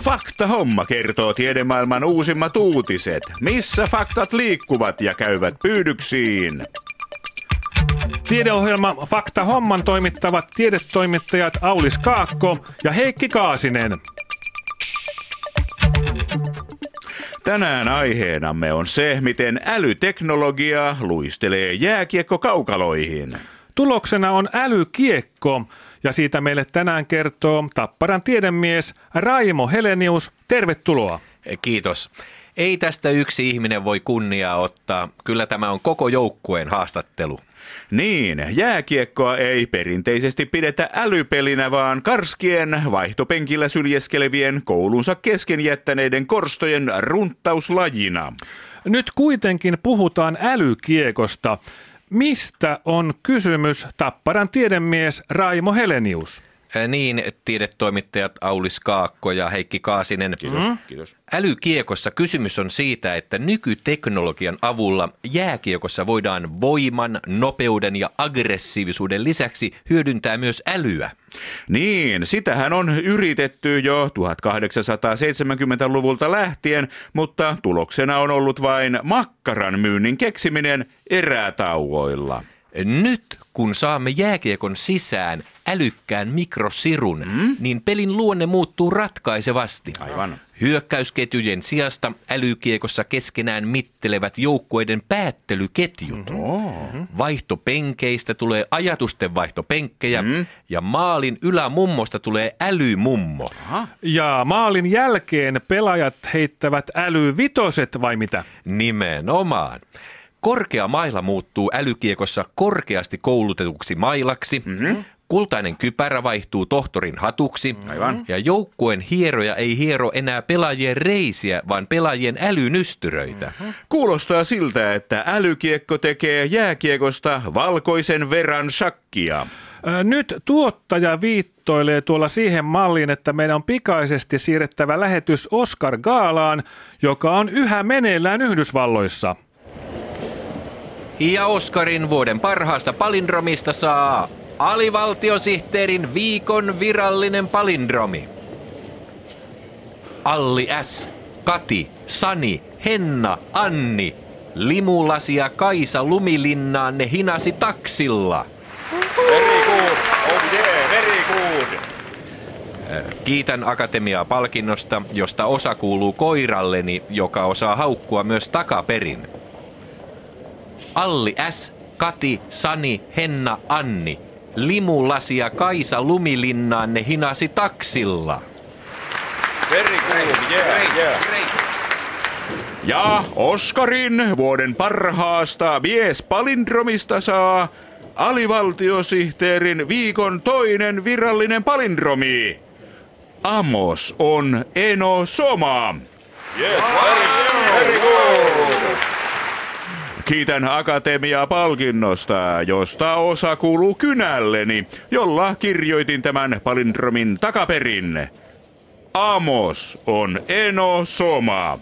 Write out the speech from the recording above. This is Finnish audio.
Fakta Homma kertoo tiedemaailman uusimmat uutiset, missä faktat liikkuvat ja käyvät pyydyksiin. Tiedeohjelma Fakta Homman toimittavat tiedetoimittajat Aulis Kaakko ja Heikki Kaasinen. Tänään aiheenamme on se, miten älyteknologia luistelee jääkiekko kaukaloihin. Tuloksena on älykiekko ja siitä meille tänään kertoo Tapparan tiedemies Raimo Helenius. Tervetuloa. Kiitos. Ei tästä yksi ihminen voi kunniaa ottaa. Kyllä tämä on koko joukkueen haastattelu. Niin, jääkiekkoa ei perinteisesti pidetä älypelinä, vaan karskien, vaihtopenkillä syljeskelevien, koulunsa kesken jättäneiden korstojen runttauslajina. Nyt kuitenkin puhutaan älykiekosta. Mistä on kysymys Tapparan tiedemies Raimo Helenius? Niin, tiedetoimittajat Aulis Kaakko ja Heikki Kaasinen. Kiitos, mm. kiitos. Älykiekossa kysymys on siitä, että nykyteknologian avulla jääkiekossa voidaan voiman, nopeuden ja aggressiivisuuden lisäksi hyödyntää myös älyä. Niin, sitähän on yritetty jo 1870-luvulta lähtien, mutta tuloksena on ollut vain makkaran myynnin keksiminen erätauoilla. Nyt kun saamme jääkiekon sisään älykkään mikrosirun, mm? niin pelin luonne muuttuu ratkaisevasti. Aivan. Hyökkäysketjujen sijasta älykiekossa keskenään mittelevät joukkueiden päättelyketjut. Mm-hmm. Vaihtopenkeistä tulee ajatusten vaihtopenkkejä mm. ja maalin ylämummosta tulee älymummo. Aha. Ja maalin jälkeen pelaajat heittävät älyvitoset vai mitä? Nimenomaan. Korkea maila muuttuu älykiekossa korkeasti koulutetuksi mailaksi. Mm-hmm. Kultainen kypärä vaihtuu tohtorin hatuksi. Aivan. Ja joukkueen hieroja ei hiero enää pelaajien reisiä, vaan pelaajien älynystyröitä. Mm-hmm. Kuulostaa siltä, että älykiekko tekee jääkiekosta valkoisen verran shakkia. Nyt tuottaja viittoilee tuolla siihen malliin, että meidän on pikaisesti siirrettävä lähetys Oscar Gaalaan, joka on yhä meneillään Yhdysvalloissa. Ja Oskarin vuoden parhaasta palindromista saa alivaltiosihteerin viikon virallinen palindromi. Alli S, Kati, Sani, Henna, Anni, Limulasia Kaisa Lumilinnaan ne hinasi taksilla. Very good. Oh yeah, very good. Kiitän Akatemiaa palkinnosta, josta osa kuuluu koiralleni, joka osaa haukkua myös takaperin. Alli S, Kati, Sani, Henna, Anni. Limulasia Kaisa Lumilinnaan ne hinasi taksilla. Very good, yeah, yeah. Ja Oskarin vuoden parhaasta miespalindromista saa alivaltiosihteerin viikon toinen virallinen palindromi. Amos on Eno Soma. Yes, very, very good. Kiitän Akatemiaa palkinnosta, josta osa kuuluu kynälleni, jolla kirjoitin tämän palindromin takaperin. Amos on Eno Soma.